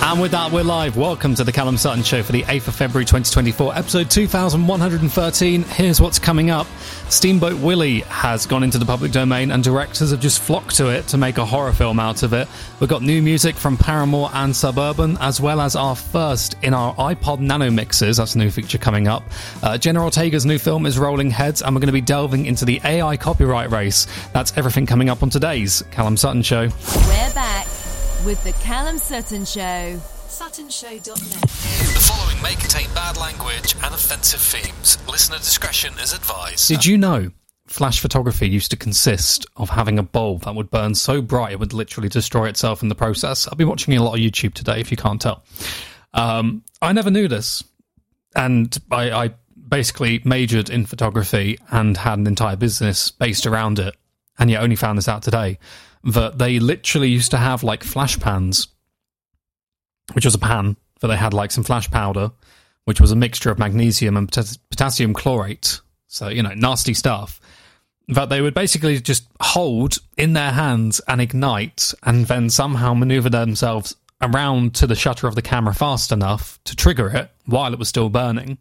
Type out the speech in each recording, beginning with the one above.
And with that, we're live. Welcome to the Callum Sutton Show for the 8th of February 2024, episode 2113. Here's what's coming up Steamboat Willie has gone into the public domain, and directors have just flocked to it to make a horror film out of it. We've got new music from Paramore and Sub Urban, as well as our first in our iPod Nano mixes. That's a new feature coming up. Uh, Jenna Ortega's new film is Rolling Heads, and we're going to be delving into the AI copyright race. That's everything coming up on today's Callum Sutton Show. We're back with the Callum Sutton Show. SuttonShow.net. The following may contain bad language and offensive themes. Listener discretion is advised. Did you know flash photography used to consist of having a bulb that would burn so bright it would literally destroy itself in the process? I've been watching a lot of YouTube today, if you can't tell. Um, I never knew this, and I, I basically majored in photography and had an entire business based around it, and yet only found this out today. That they literally used to have like flash pans, which was a pan, but they had like some flash powder, which was a mixture of magnesium and potas- potassium chlorate. So, you know, nasty stuff. That they would basically just hold in their hands and ignite and then somehow maneuver themselves around to the shutter of the camera fast enough to trigger it while it was still burning.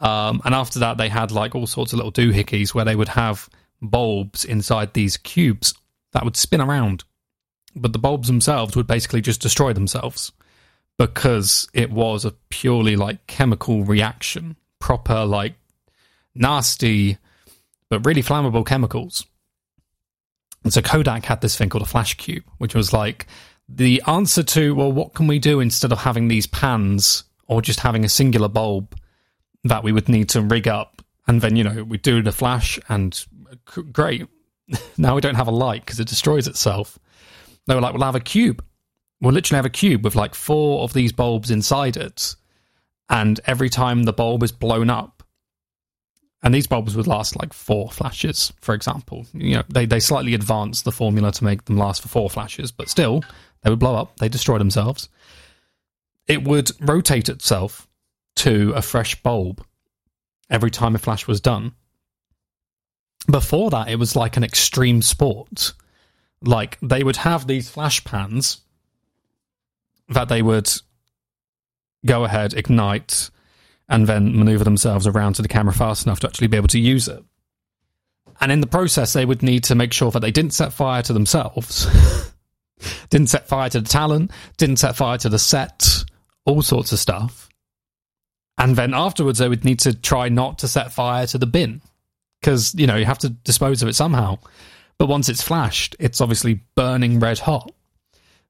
Um, and after that, they had like all sorts of little doohickeys where they would have bulbs inside these cubes that would spin around. But the bulbs themselves would basically just destroy themselves because it was a purely like chemical reaction, proper like nasty but really flammable chemicals. And so Kodak had this thing called a flash cube, which was like the answer to, well, what can we do instead of having these pans or just having a singular bulb that we would need to rig up? And then, you know, we do the flash and uh, great. now we don't have a light because it destroys itself. They were like, we'll have a cube. We'll literally have a cube with like four of these bulbs inside it. And every time the bulb is blown up, and these bulbs would last like four flashes, for example. You know, they, they slightly advanced the formula to make them last for four flashes, but still, they would blow up, they destroy themselves. It would rotate itself to a fresh bulb every time a flash was done. Before that, it was like an extreme sport. Like, they would have these flash pans that they would go ahead, ignite, and then maneuver themselves around to the camera fast enough to actually be able to use it. And in the process, they would need to make sure that they didn't set fire to themselves, didn't set fire to the talent, didn't set fire to the set, all sorts of stuff. And then afterwards, they would need to try not to set fire to the bin because, you know, you have to dispose of it somehow. But once it's flashed, it's obviously burning red hot.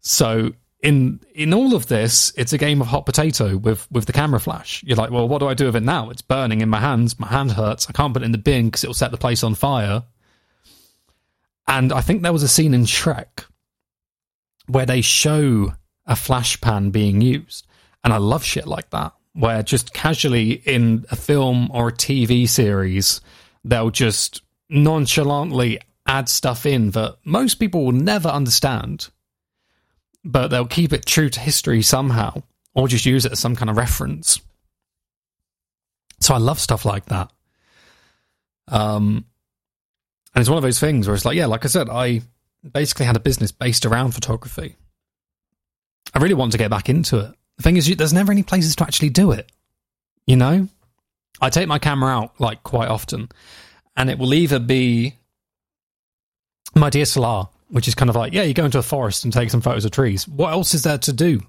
So in in all of this, it's a game of hot potato with with the camera flash. You're like, well, what do I do with it now? It's burning in my hands. My hand hurts. I can't put it in the bin because it'll set the place on fire. And I think there was a scene in Shrek where they show a flash pan being used, and I love shit like that. Where just casually in a film or a TV series, they'll just nonchalantly add stuff in that most people will never understand but they'll keep it true to history somehow, or just use it as some kind of reference. So I love stuff like that. Um, and it's one of those things where it's like, yeah, like I said, I basically had a business based around photography. I really want to get back into it. The thing is, there's never any places to actually do it. You know, I take my camera out like quite often, and it will either be my DSLR which is kind of like, yeah, you go into a forest and take some photos of trees. What else is there to do?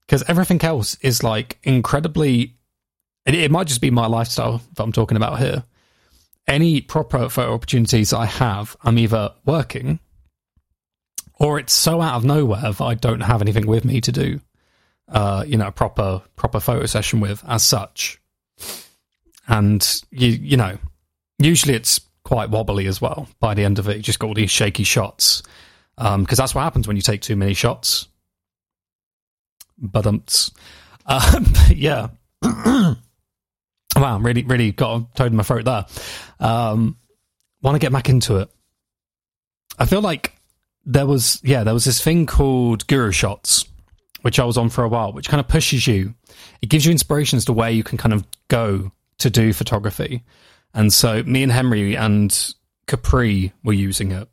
Because everything else is like incredibly. It, it might just be my lifestyle that I'm talking about here. Any proper photo opportunities I have, I'm either working or it's so out of nowhere that I don't have anything with me to do, uh, you know, a proper proper photo session with as such. And you you know, usually it's quite wobbly as well. By the end of it, you just got all these shaky shots because um, that's what happens when you take too many shots. But um, yeah. wow, I'm really, really got a toad in my throat there. Um, Want to get back into it. I feel like there was, yeah, there was this thing called Guru Shots, which I was on for a while, which kind of pushes you. It gives you inspiration as to where you can kind of go to do photography. And so me and Henry and Capri were using it.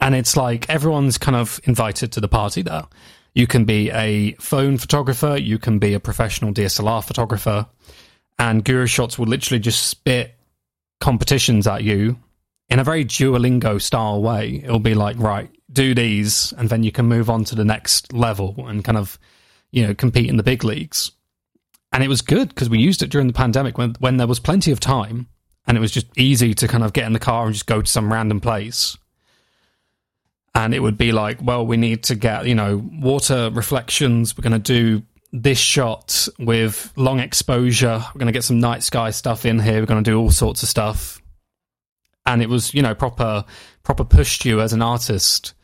and it's like everyone's kind of invited to the party there. You can be a phone photographer, you can be a professional DSLR photographer, and Guru Shots will literally just spit competitions at you in a very Duolingo style way. It'll be like, right, do these, and then you can move on to the next level and kind of, you know, compete in the big leagues. And it was good because we used it during the pandemic when when there was plenty of time and it was just easy to kind of get in the car and just go to some random place. And it would be like, well, we need to get, you know, water reflections. We're going to do this shot with long exposure. We're going to get some night sky stuff in here. We're going to do all sorts of stuff. And it was, you know, proper, proper pushed you as an artist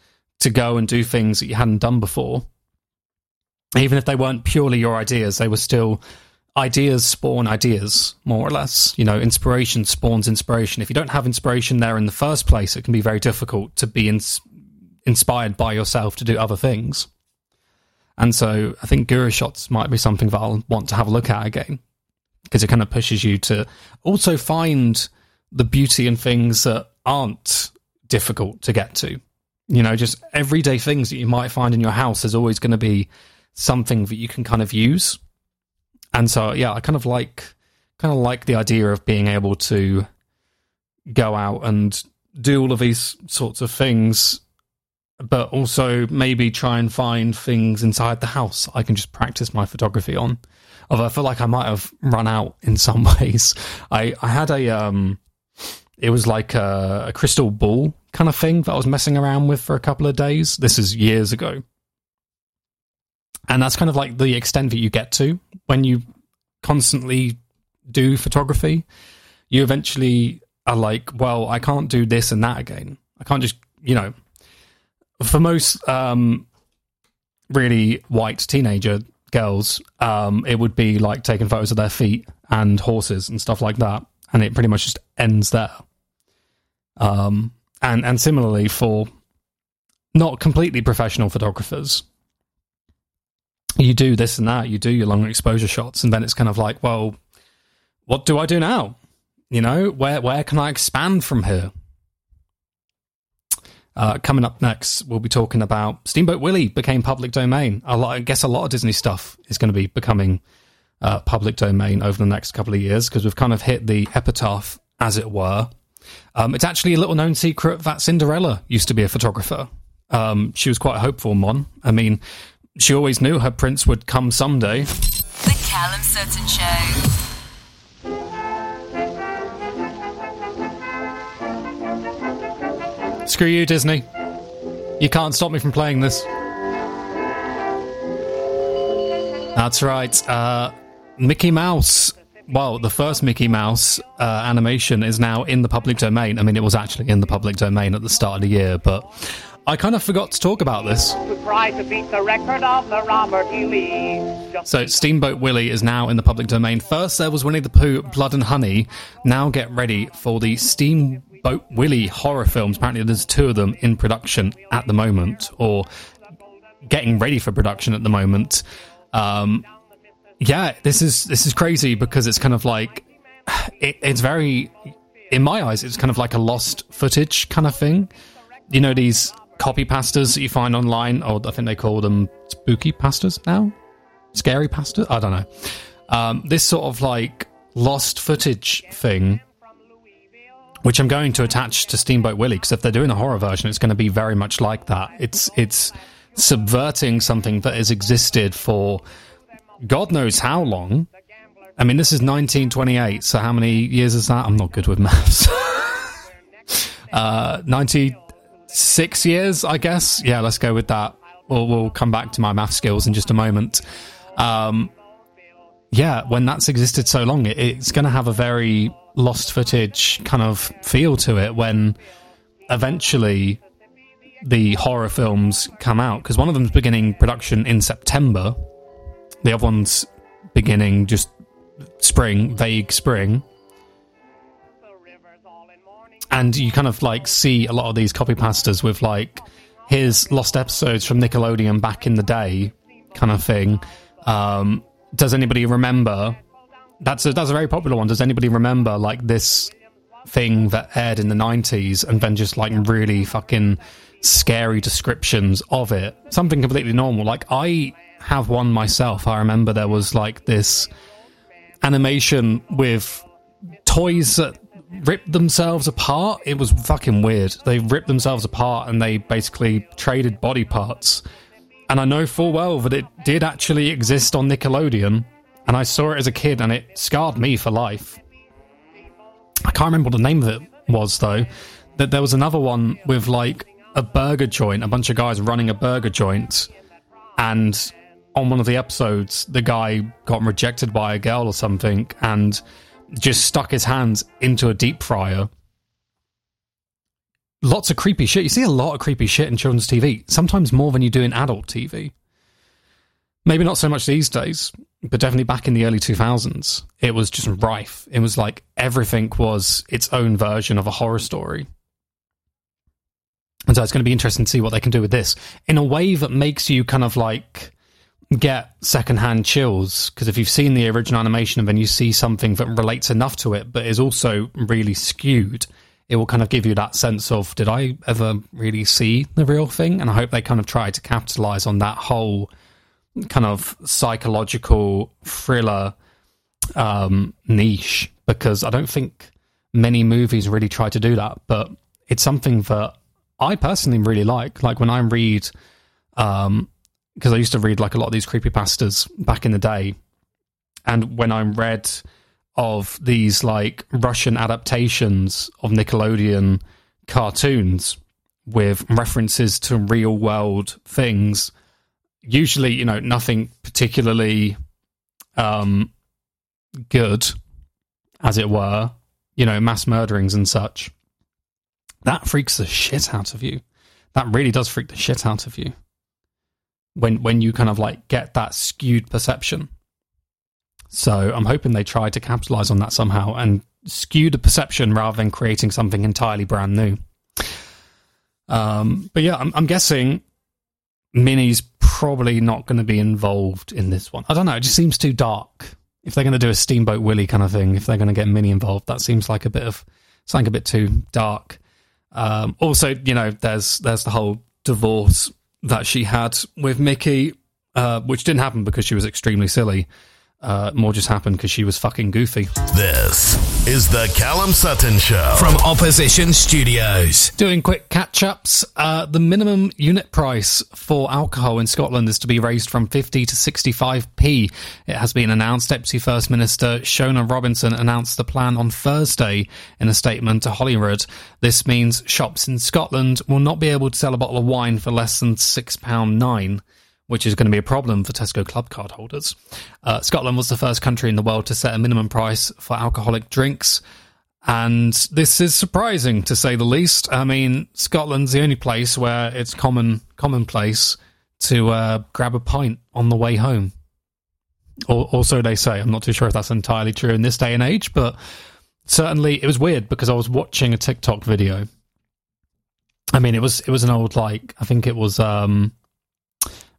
to go and do things that you hadn't done before. Even if they weren't purely your ideas, they were still ideas spawn ideas, more or less. You know, inspiration spawns inspiration. If you don't have inspiration there in the first place, it can be very difficult to be ins- inspired by yourself to do other things. And so I think Guru Shots might be something that I'll want to have a look at again because it kind of pushes you to also find the beauty in things that aren't difficult to get to. You know, just everyday things that you might find in your house is always going to be something that you can kind of use. And so, yeah, I kind of like, kind of like the idea of being able to go out and do all of these sorts of things but also maybe try and find things inside the house I can just practice my photography on. Although I feel like I might have run out in some ways. I, I had a um it was like a, a crystal ball kind of thing that I was messing around with for a couple of days. This is years ago. And that's kind of like the extent that you get to when you constantly do photography. You eventually are like, well, I can't do this and that again. I can't just, you know, for most um, really white teenager girls, um, it would be like taking photos of their feet and horses and stuff like that, and it pretty much just ends there. Um, and and similarly for not completely professional photographers, you do this and that, you do your longer exposure shots, and then it's kind of like, well, what do I do now? You know, where where can I expand from here? Uh, coming up next, we'll be talking about Steamboat Willie became public domain. Lot, I guess a lot of Disney stuff is going to be becoming uh, public domain over the next couple of years because we've kind of hit the epitaph, as it were. Um, it's actually a little known secret that Cinderella used to be a photographer. Um, she was quite a hopeful one. I mean, she always knew her prince would come someday. The Callum Sutton Show. Screw you, Disney. You can't stop me from playing this. That's right. Uh, Mickey Mouse. Well, the first Mickey Mouse uh, animation is now in the public domain. I mean, it was actually in the public domain at the start of the year, but I kind of forgot to talk about this. to try to beat the record of the Robert. Lee. Just So, Steamboat Willie is now in the public domain. First, there was Winnie the Pooh, Blood and Honey. Now, get ready for the Steamboat Willie horror films. Apparently, there's two of them in production at the moment, or getting ready for production at the moment. Um, yeah, this is this is crazy because it's kind of like it, it's very, in my eyes, it's kind of like a lost footage kind of thing. You know these copy pastas that you find online, or I think they call them spooky pastas now, scary pasta. I don't know. Um, this sort of like lost footage thing, which I'm going to attach to Steamboat Willie because if they're doing a horror version, it's going to be very much like that. It's it's subverting something that has existed for God knows how long. I mean, this is 1928, so how many years is that? I'm not good with maths. uh, 96 years, I guess. Yeah, let's go with that. We'll, we'll come back to my math skills in just a moment. Um, yeah, when that's existed so long, it, it's going to have a very lost footage kind of feel to it when eventually the horror films come out. Because one of them's beginning production in September, the other one's beginning just spring, vague spring. And you kind of like see a lot of these copy pastas with like his lost episodes from Nickelodeon back in the day kind of thing. Um, does anybody remember? That's a, that's a very popular one. Does anybody remember like this thing that aired in the 90s and then just like really fucking scary descriptions of it. Something completely normal. Like I have one myself. I remember there was like this animation with toys that ripped themselves apart. It was fucking weird. They ripped themselves apart and they basically traded body parts. And I know full well that it did actually exist on Nickelodeon. And I saw it as a kid and it scarred me for life. I can't remember what the name of it was though. That there was another one with like a burger joint, a bunch of guys running a burger joint, and on one of the episodes, the guy got rejected by a girl or something, and just stuck his hands into a deep fryer. Lots of creepy shit. You see a lot of creepy shit in children's TV, sometimes more than you do in adult TV. Maybe not so much these days, but definitely back in the early 2000s, it was just rife. It was like everything was its own version of a horror story. And so it's going to be interesting to see what they can do with this in a way that makes you kind of like get secondhand chills because if you've seen the original animation and then you see something that relates enough to it but is also really skewed it will kind of give you that sense of did i ever really see the real thing? And i hope they kind of try to capitalize on that whole kind of psychological thriller um, niche because i don't think many movies really try to do that but it's something that i personally really like. Like when i read um, because I used to read like a lot of these creepy pastas back in the day, and when I read of these like Russian adaptations of Nickelodeon cartoons with references to real world things, usually you know nothing particularly um, good, as it were, you know, mass murderings and such. That freaks the shit out of you. That really does freak the shit out of you when when you kind of like get that skewed perception. So I'm hoping they try to capitalize on that somehow and skew the perception rather than creating something entirely brand new. Um, but yeah, I'm, I'm guessing Minnie's probably not going to be involved in this one. I don't know. It just seems too dark. If they're going to do a Steamboat Willie kind of thing, if they're going to get Minnie involved, that seems like a bit of something a bit too dark. Um, also, you know, there's there's the whole divorce that she had with Mickey, uh, which didn't happen because she was extremely silly. Uh, more just happened because she was fucking goofy. This is the Callum Sutton Show From Opposition Studios. Doing quick catch ups. Uh, the minimum unit price for alcohol in Scotland is to be raised from 50 to 65p. It has been announced. Deputy First Minister Shona Robison announced the plan on Thursday in a statement to Holyrood. This means shops in Scotland will not be able to sell a bottle of wine for less than £6.9 which is going to be a problem for Tesco Club card holders. Uh, Scotland was the first country in the world to set a minimum price for alcoholic drinks. And this is surprising to say the least. I mean, Scotland's the only place where it's common commonplace to uh, grab a pint on the way home. Or, so they say. I'm not too sure if that's entirely true in this day and age, but certainly it was weird because I was watching a TikTok video. I mean, it was it was an old like I think it was um,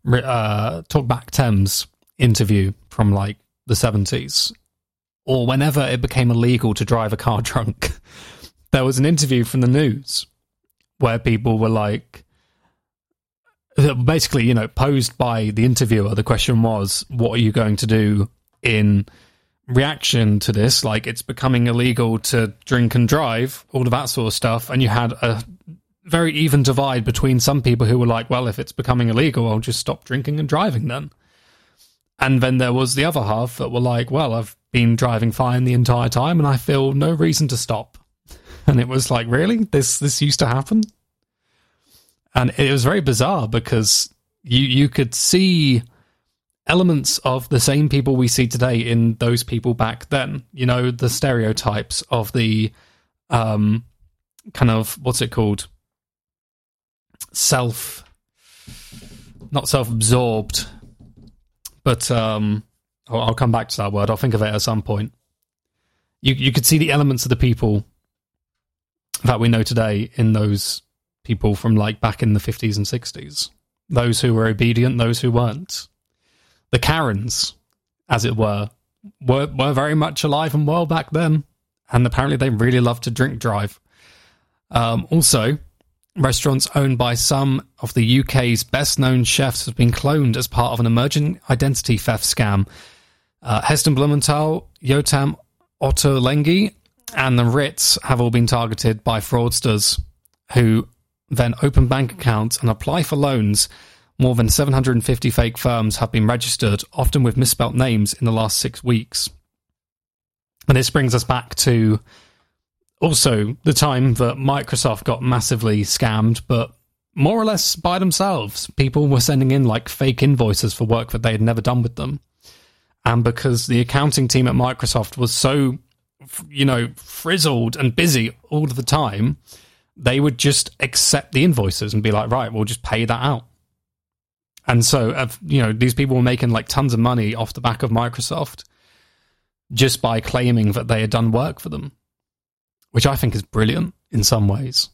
uh, Talkback Thames interview from like the 70s, or whenever it became illegal to drive a car drunk, there was an interview from the news where people were like, basically, you know, posed by the interviewer. The question was, what are you going to do in reaction to this? Like, it's becoming illegal to drink and drive, all of that sort of stuff. And you had a very even divide between some people who were like, well, if it's becoming illegal, I'll just stop drinking and driving then. And then there was the other half that were like, well, I've been driving fine the entire time and I feel no reason to stop. And it was like, really? This this used to happen? And it was very bizarre because you you could see elements of the same people we see today in those people back then. You know, the stereotypes of the um kind of what's it called? Self not self-absorbed but um I'll, I'll come back to that word. I'll think of it at some point. You you could see the elements of the people that we know today in those people from like back in the 50s and 60s those who were obedient those who weren't. The karens as it were were were very much alive and well back then and apparently they really loved to drink drive. Um also restaurants owned by some of the UK's best known chefs have been cloned as part of an emerging identity theft scam. Uh, Heston Blumenthal, Yotam Ottolenghi, and the Ritz have all been targeted by fraudsters who then open bank accounts and apply for loans. More than 750 fake firms have been registered, often with misspelt names, in the last six weeks. And this brings us back to also the time that Microsoft got massively scammed, but more or less by themselves. People were sending in like fake invoices for work that they had never done with them. And because the accounting team at Microsoft was so, you know, frizzled and busy all the time, they would just accept the invoices and be like, right, we'll just pay that out. And so, you know, these people were making like tons of money off the back of Microsoft just by claiming that they had done work for them, which I think is brilliant in some ways.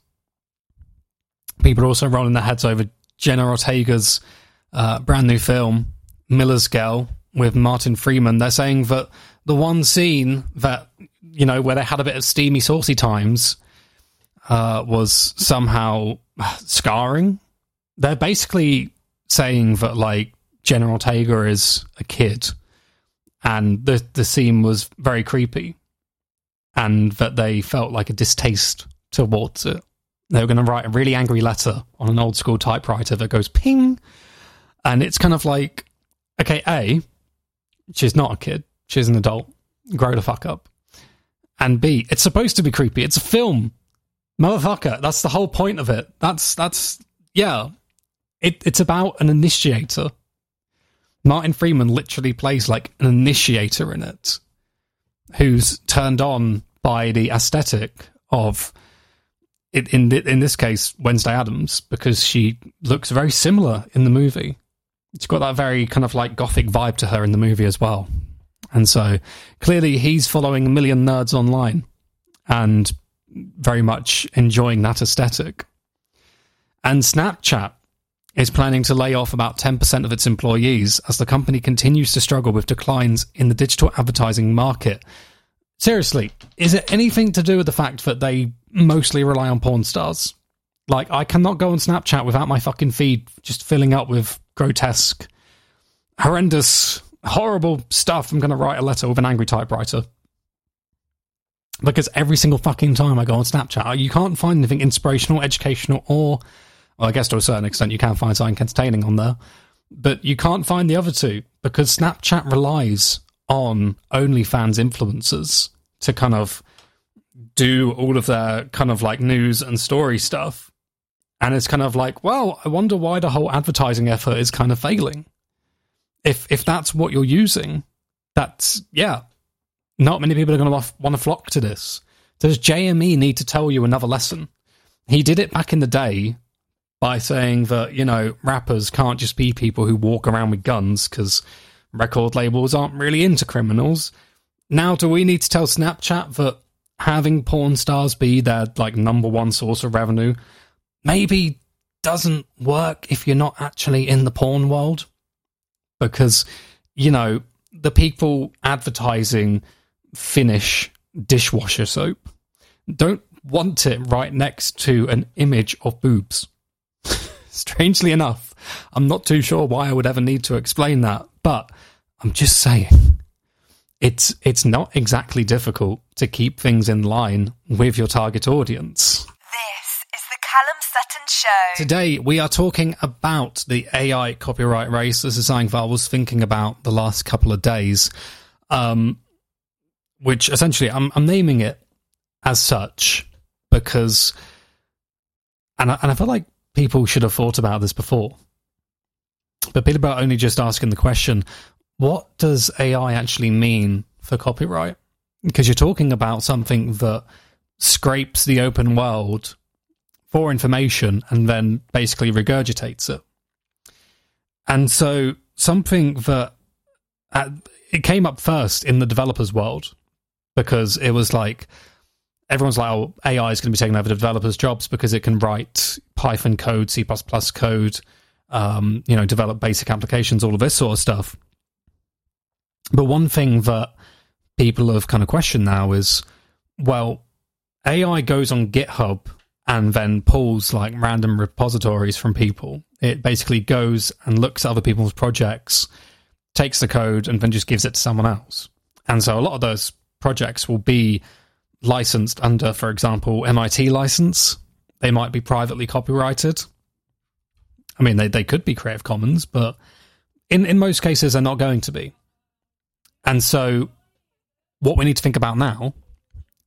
People are also rolling their heads over Jenna Ortega's uh, brand new film, Miller's Girl, with Martin Freeman. They're saying that the one scene that, you know, where they had a bit of steamy, saucy times uh, was somehow scarring. They're basically saying that, like, Jenna Ortega is a kid and the the scene was very creepy, and that they felt like a distaste towards it. They were going to write a really angry letter on an old school typewriter that goes ping, and it's kind of like, okay, a, she's not a kid, she's an adult, grow the fuck up, and b, it's supposed to be creepy. It's a film, motherfucker. That's the whole point of it. That's that's yeah. It, it's about an initiator Martin Freeman literally plays like an initiator in it who's turned on by the aesthetic of in in this case Wednesday Addams because she looks very similar in the movie. It's got that very kind of like gothic vibe to her in the movie as well. And so clearly he's following a million nerds online and very much enjoying that aesthetic. And Snapchat is planning to lay off about 10% of its employees as the company continues to struggle with declines in the digital advertising market. Seriously, is it anything to do with the fact that they mostly rely on porn stars? Like, I cannot go on Snapchat without my fucking feed just filling up with grotesque, horrendous, horrible stuff. I'm going to write a letter with an angry typewriter. Because every single fucking time I go on Snapchat, you can't find anything inspirational, educational, or well, I guess to a certain extent you can find something entertaining on there, but you can't find the other two because Snapchat relies on OnlyFans influencers to kind of do all of their kind of like news and story stuff. And it's kind of like, well, I wonder why the whole advertising effort is kind of failing. If if that's what you're using, that's yeah. Not many people are going to want to flock to this. Does JME need to tell you another lesson? He did it back in the day by saying that, you know, rappers can't just be people who walk around with guns because record labels aren't really into criminals. Now, do we need to tell Snapchat that having porn stars be their like number one source of revenue maybe doesn't work if you're not actually in the porn world? Because, you know, the people advertising Finish dishwasher soap don't want it right next to an image of boobs. Strangely enough, I'm not too sure why I would ever need to explain that, but I'm just saying it's it's not exactly difficult to keep things in line with your target audience. This is the Callum Sutton Show. Today we are talking about the AI copyright race. This is something that I was thinking about the last couple of days, um, which essentially I'm, I'm naming it as such because, and I, and I feel like people should have thought about this before. But people are only just asking the question what does AI actually mean for copyright? Because you're talking about something that scrapes the open world for information and then basically regurgitates it. And so something that uh, it came up first in the developers world because it was like everyone's like, oh, AI is going to be taking over developers' jobs because it can write Python code, C code, um, you know, develop basic applications, all of this sort of stuff. But one thing that people have kind of questioned now is, well, AI goes on GitHub and then pulls like random repositories from people. It basically goes and looks at other people's projects, takes the code, and then just gives it to someone else. And so a lot of those projects will be licensed under, for example, MIT license. They might be privately copyrighted. I mean, they, they could be Creative Commons, but in, in most cases, they're not going to be. And so, what we need to think about now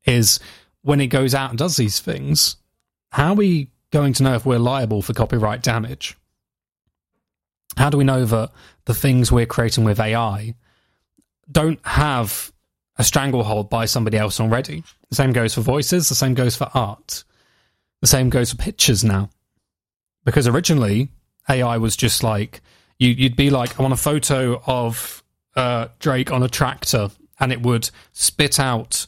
is when it goes out and does these things, how are we going to know if we're liable for copyright damage? How do we know that the things we're creating with AI don't have a stranglehold by somebody else already? The same goes for voices, the same goes for art, the same goes for pictures now. Because originally, AI was just like, you, would be like, I want a photo of uh, Drake on a tractor, and it would spit out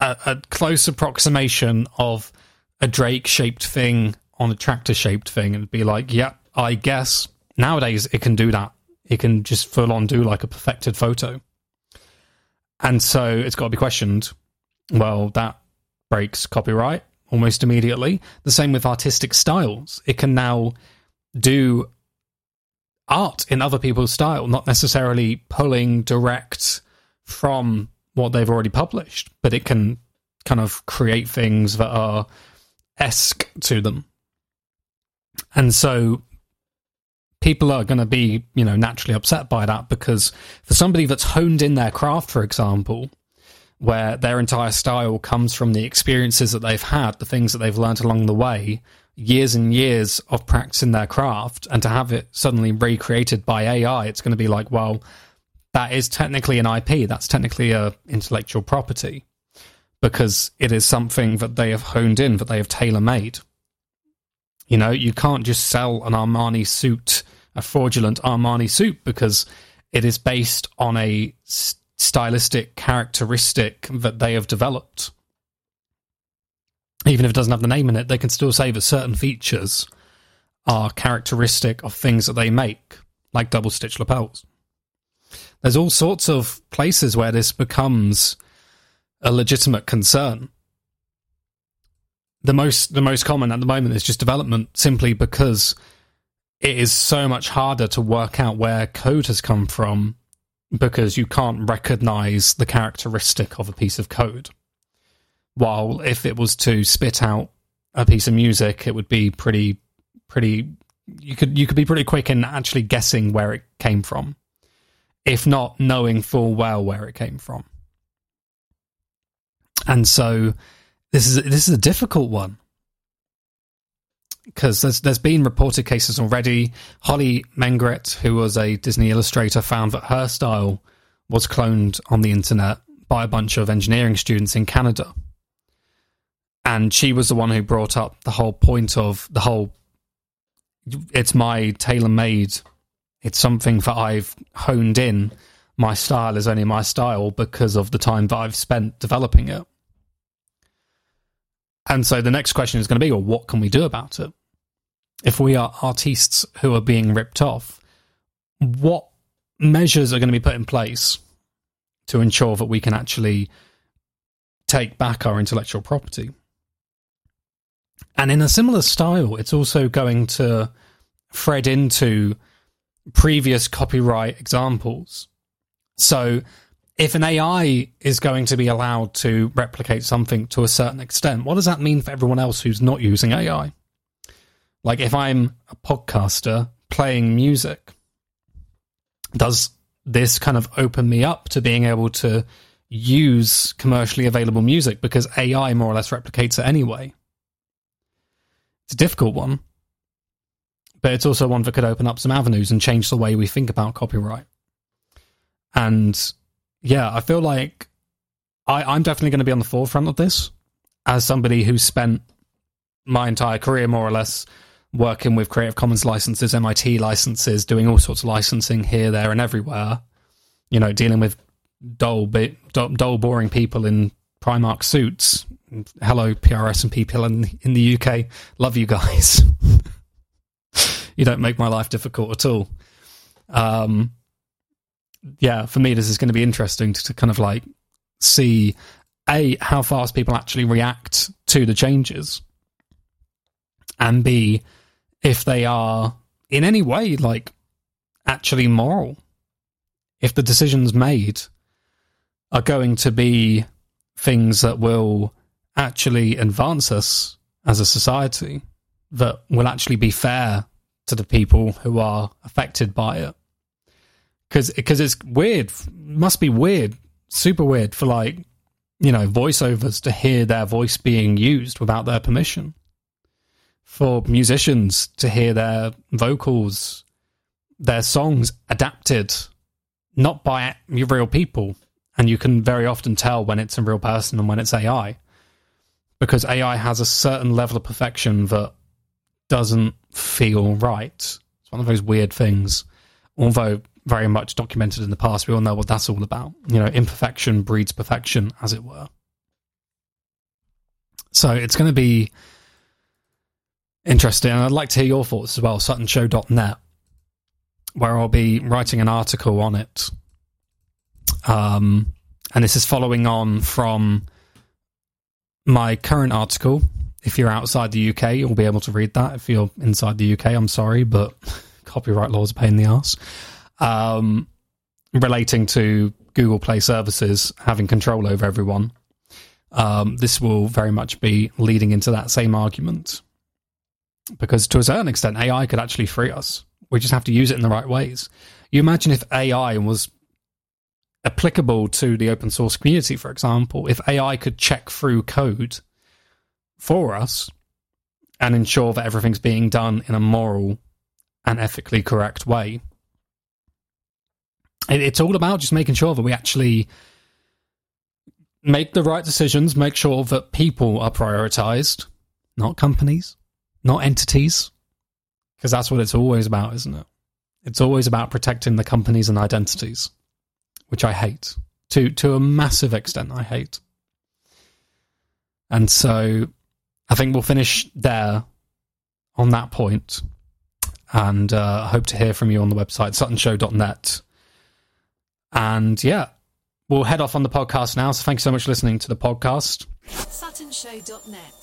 a, a close approximation of a Drake shaped thing on a tractor shaped thing and be like, yeah, I guess nowadays it can do that. It can just full on do like a perfected photo. And so it's got to be questioned. Well, that breaks copyright almost immediately. The same with artistic styles. It can now do art in other people's style, not necessarily pulling direct from what they've already published, but it can kind of create things that are esque to them. And so people are going to be, you know, naturally upset by that because for somebody that's honed in their craft, for example, where their entire style comes from the experiences that they've had, the things that they've learned along the way, years and years of practicing their craft, and to have it suddenly recreated by AI, it's going to be like, well, that is technically an IP. That's technically a intellectual property because it is something that they have honed in, that they have tailor made. You know, you can't just sell an Armani suit, a fraudulent Armani suit, because it is based on a stylistic characteristic that they have developed. Even if it doesn't have the name in it, they can still say that certain features are characteristic of things that they make, like double stitch lapels. There's all sorts of places where this becomes a legitimate concern. The most the most common at the moment is just development simply because it is so much harder to work out where code has come from because you can't recognize the characteristic of a piece of code. While if it was to spit out a piece of music, it would be pretty pretty you could you could be pretty quick in actually guessing where it came from, if not knowing full well where it came from. And so this is this is a difficult one because there's there's been reported cases already. Hollie Mengert, who was a Disney illustrator, found that her style was cloned on the internet by a bunch of engineering students in Canada. And she was the one who brought up the whole point of the whole it's my tailor made, it's something that I've honed in. My style is only my style because of the time that I've spent developing it. And so the next question is going to be, well, what can we do about it? If we are artists who are being ripped off, what measures are going to be put in place to ensure that we can actually take back our intellectual property? And in a similar style, it's also going to thread into previous copyright examples. So if an AI is going to be allowed to replicate something to a certain extent, what does that mean for everyone else who's not using AI? Like if I'm a podcaster playing music, does this kind of open me up to being able to use commercially available music because AI more or less replicates it anyway? It's a difficult one, but it's also one that could open up some avenues and change the way we think about copyright. And yeah, I feel like I, I'm definitely going to be on the forefront of this as somebody who's spent my entire career more or less working with Creative Commons licenses, MIT licenses, doing all sorts of licensing here, there, and everywhere. You know, dealing with dull, bit, dull, dull boring people in Primark suits. Hello, PRS and people in, in the UK. Love you guys. you don't make my life difficult at all. Um, yeah, for me, this is going to be interesting to, to kind of like see a how fast people actually react to the changes, and B, if they are in any way like actually moral. If the decisions made are going to be things that will actually advance us as a society, that will actually be fair to the people who are affected by it. Because because it's weird, must be weird, super weird for like you know voiceovers to hear their voice being used without their permission. For musicians to hear their vocals, their songs adapted, not by real people, and you can very often tell when it's a real person and when it's AI, because AI has a certain level of perfection that doesn't feel right. It's one of those weird things. Although very much documented in the past, we all know what that's all about. You know, imperfection breeds perfection, as it were. So it's going to be interesting. And I'd like to hear your thoughts as well. SuttonShow.net, where I'll be writing an article on it. Um, and this is following on from my current article if you're outside the UK, you'll be able to read that. If you're inside the UK, I'm sorry, but copyright laws are pain in the ass. Um, relating to Google Play services having control over everyone. Um, this will very much be leading into that same argument. Because to a certain extent, AI could actually free us. We just have to use it in the right ways. You imagine if AI was applicable to the open source community, for example, if AI could check through code for us and ensure that everything's being done in a moral and ethically correct way. It's all about just making sure that we actually make the right decisions, make sure that people are prioritized, not companies, not entities, because that's what it's always about, isn't it? It's always about protecting the companies and identities, which I hate to to a massive extent. I hate, and so I think we'll finish there on that point, and uh, I hope to hear from you on the website suttonshow.net. And yeah, we'll head off on the podcast now. So thank you so much for listening to the podcast. SuttonShow.net